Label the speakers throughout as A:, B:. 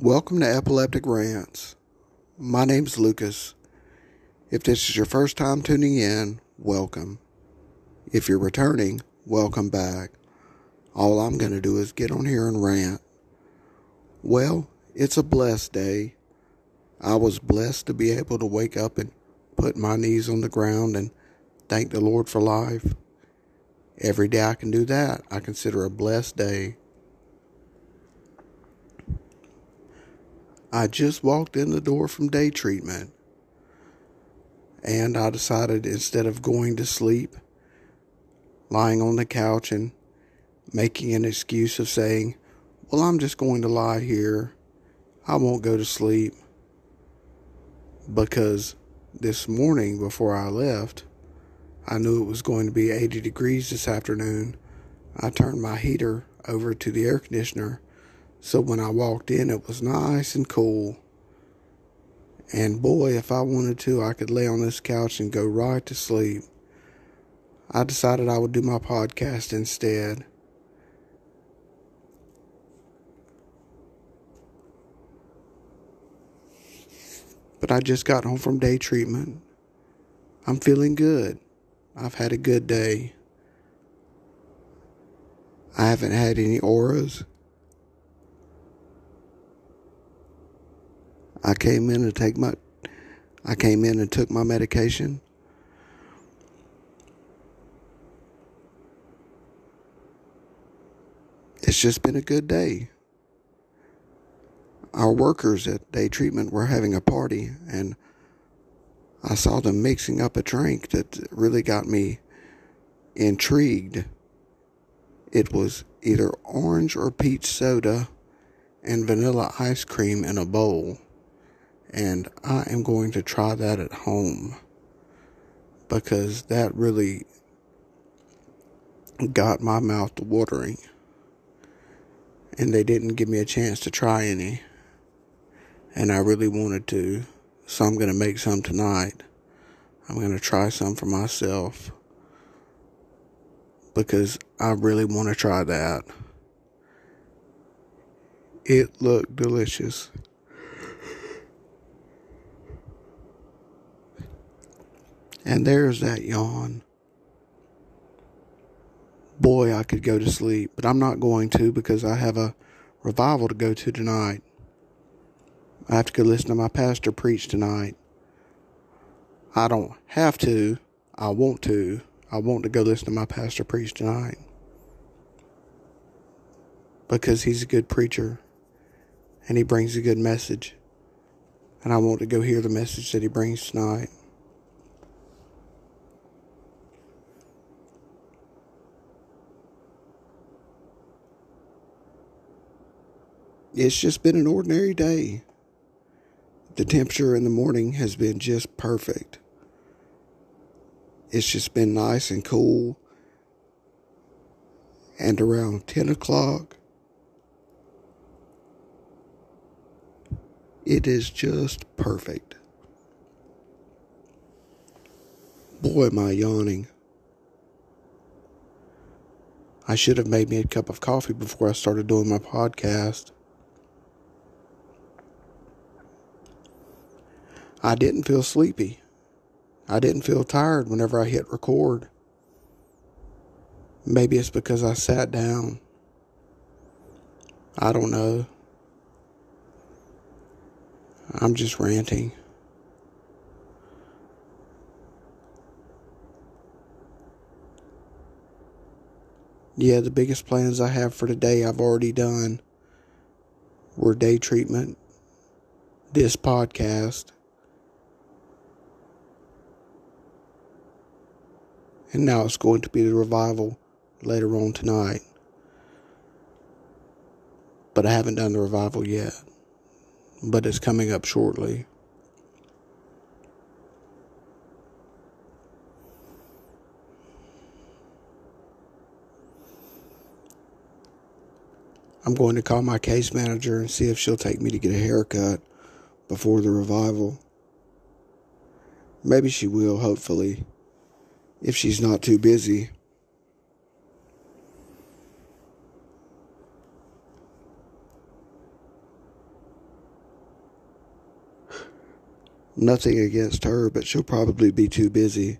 A: Welcome to Epileptic Rants. My name's Lucas. If this is your first time tuning in, welcome. If you're returning, welcome back. All I'm going to do is get on here and rant. Well, it's a blessed day. I was blessed to be able to wake up and put my knees on the ground and thank the Lord for life. Every day I can do that, I consider a blessed day. I just walked in the door from day treatment. And I decided instead of going to sleep, lying on the couch and making an excuse of saying, Well, I'm just going to lie here. I won't go to sleep. Because this morning before I left, I knew it was going to be 80 degrees this afternoon. I turned my heater over to the air conditioner so when I walked in, it was nice and cool. And boy, if I wanted to, I could lay on this couch and go right to sleep. I decided I would do my podcast instead. But I just got home from day treatment. I'm feeling good. I've had a good day. I haven't had any auras. I came in to take my I came in and took my medication. It's just been a good day. Our workers at day treatment were having a party and I saw them mixing up a drink that really got me intrigued. It was either orange or peach soda and vanilla ice cream in a bowl and I am going to try that at home because that really got my mouth watering. And they didn't give me a chance to try any. And I really wanted to. So I'm going to make some tonight. I'm going to try some for myself because I really want to try that. It looked delicious. And there's that yawn. Boy, I could go to sleep, but I'm not going to because I have a revival to go to tonight. I have to go listen to my pastor preach tonight. I don't have to. I want to. I want to go listen to my pastor preach tonight. Because he's a good preacher and he brings a good message. And I want to go hear the message that he brings tonight. It's just been an ordinary day. The temperature in the morning has been just perfect. It's just been nice and cool. And around 10 o'clock, it is just perfect. Boy, am I yawning. I should have made me a cup of coffee before I started doing my podcast. I didn't feel sleepy. I didn't feel tired whenever I hit record. Maybe it's because I sat down. I don't know. I'm just ranting. Yeah, the biggest plans I have for today I've already done. Were day treatment, this podcast, and now it's going to be the revival later on tonight. But I haven't done the revival yet, but it's coming up shortly. I'm going to call my case manager and see if she'll take me to get a haircut before the revival. Maybe she will, hopefully if she's not too busy. Nothing against her, but she'll probably be too busy.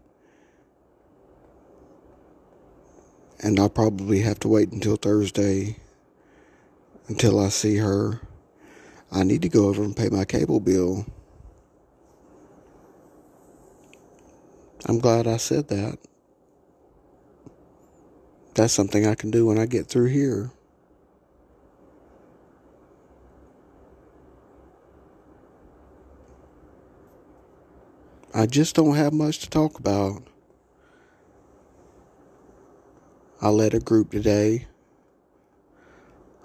A: And I'll probably have to wait until Thursday until I see her. I need to go over and pay my cable bill. I'm glad I said that. That's something I can do when I get through here. I just don't have much to talk about. I led a group today.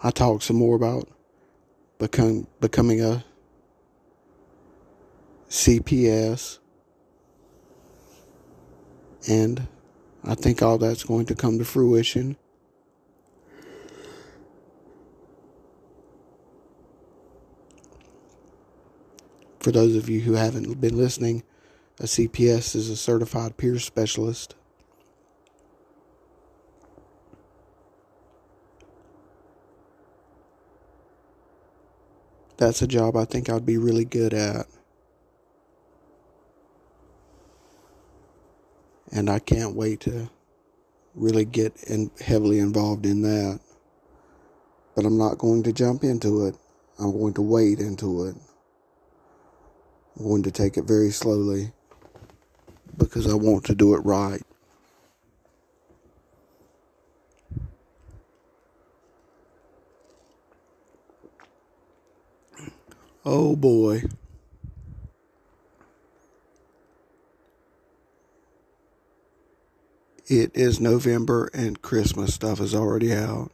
A: I talked some more about become, becoming a CPS. And I think all that's going to come to fruition. For those of you who haven't been listening, a CPS is a certified peer specialist. That's a job I think I'd be really good at. And I can't wait to really get in, heavily involved in that. But I'm not going to jump into it. I'm going to wade into it. I'm going to take it very slowly because I want to do it right. Oh boy. It is November and Christmas stuff is already out.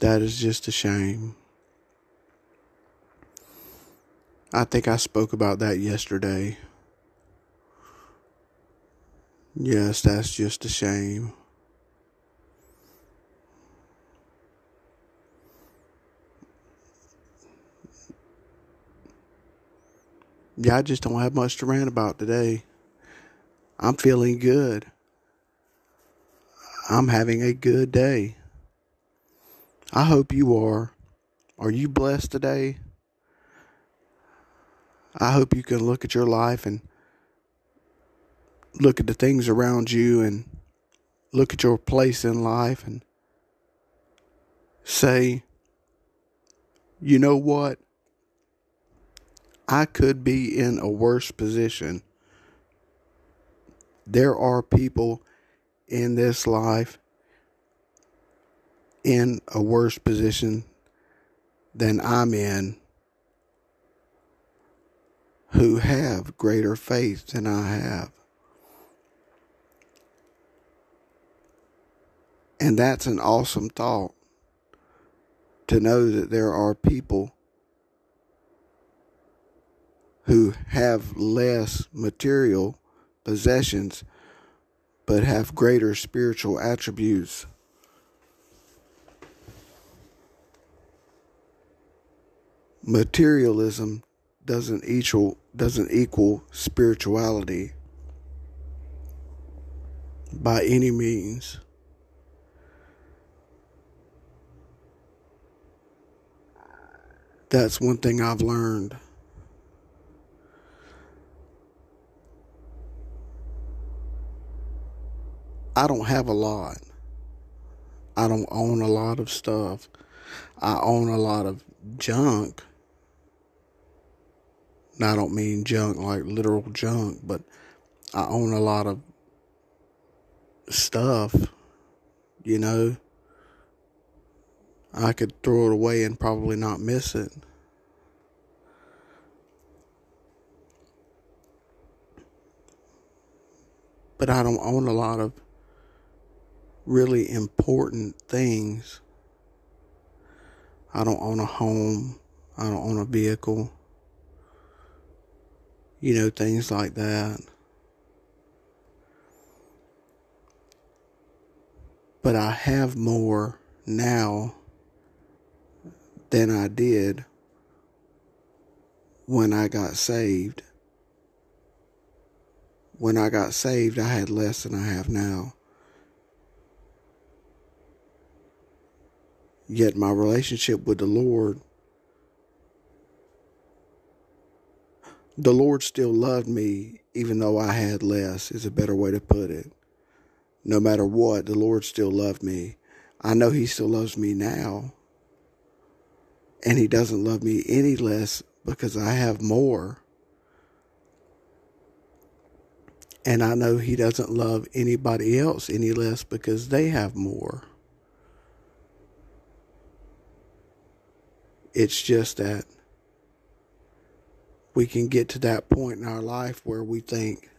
A: That is just a shame. I think I spoke about that yesterday. Yes, that's just a shame. Yeah, I just don't have much to rant about today. I'm feeling good. I'm having a good day. I hope you are. Are you blessed today? I hope you can look at your life and look at the things around you and look at your place in life and say, you know what? I could be in a worse position. There are people in this life in a worse position than I'm in who have greater faith than I have. And that's an awesome thought to know that there are people who have less material possessions but have greater spiritual attributes. Materialism doesn't equal doesn't equal spirituality by any means. That's one thing I've learned. I don't have a lot. I don't own a lot of stuff. I own a lot of junk now, I don't mean junk like literal junk, but I own a lot of stuff, you know. I could throw it away and probably not miss it. But I don't own a lot of really important things. I don't own a home. I don't own a vehicle you know, things like that. But I have more now than I did when I got saved. When I got saved, I had less than I have now. Yet my relationship with the Lord the Lord still loved me even though I had less, is a better way to put it. No matter what, the Lord still loved me. I know He still loves me now. And He doesn't love me any less because I have more. And I know He doesn't love anybody else any less because they have more. It's just that we can get to that point in our life where we think,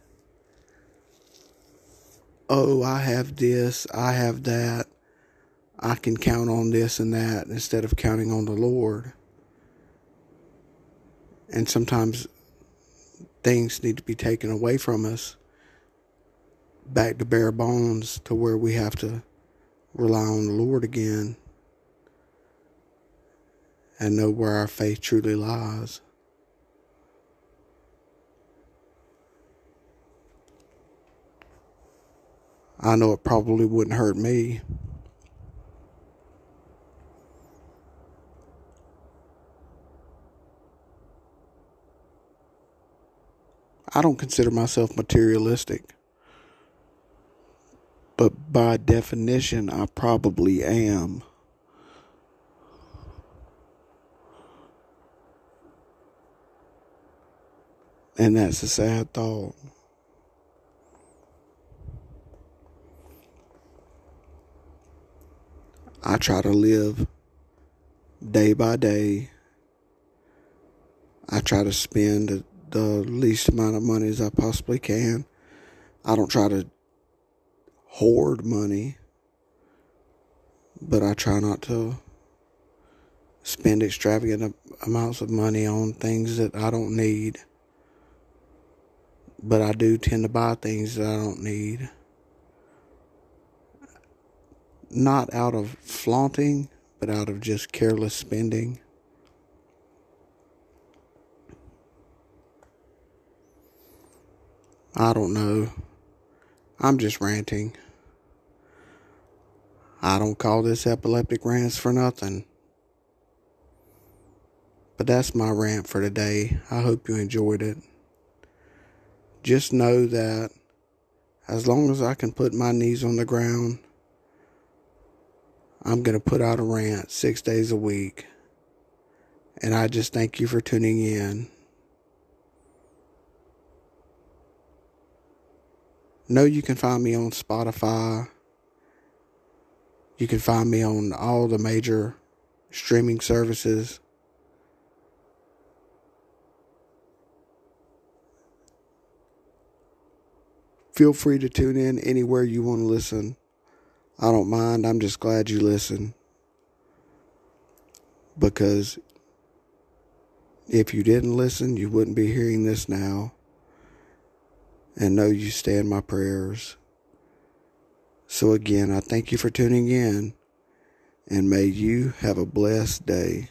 A: oh, I have this, I have that, I can count on this and that instead of counting on the Lord. And sometimes things need to be taken away from us back to bare bones to where we have to rely on the Lord again and know where our faith truly lies. I know it probably wouldn't hurt me. I don't consider myself materialistic. But by definition, I probably am. And that's a sad thought. I try to live day by day. I try to spend the, the least amount of money as I possibly can. I don't try to hoard money, but I try not to spend extravagant amounts of money on things that I don't need. But I do tend to buy things that I don't need not out of flaunting, but out of just careless spending. I don't know. I'm just ranting. I don't call this epileptic rants for nothing. But that's my rant for today. I hope you enjoyed it. Just know that as long as I can put my knees on the ground I'm going to put out a rant six days a week. And I just thank you for tuning in. Know you can find me on Spotify. You can find me on all the major streaming services. Feel free to tune in anywhere you want to listen. I don't mind. I'm just glad you listen. Because if you didn't listen, you wouldn't be hearing this now. And know you stand my prayers. So again, I thank you for tuning in. And may you have a blessed day.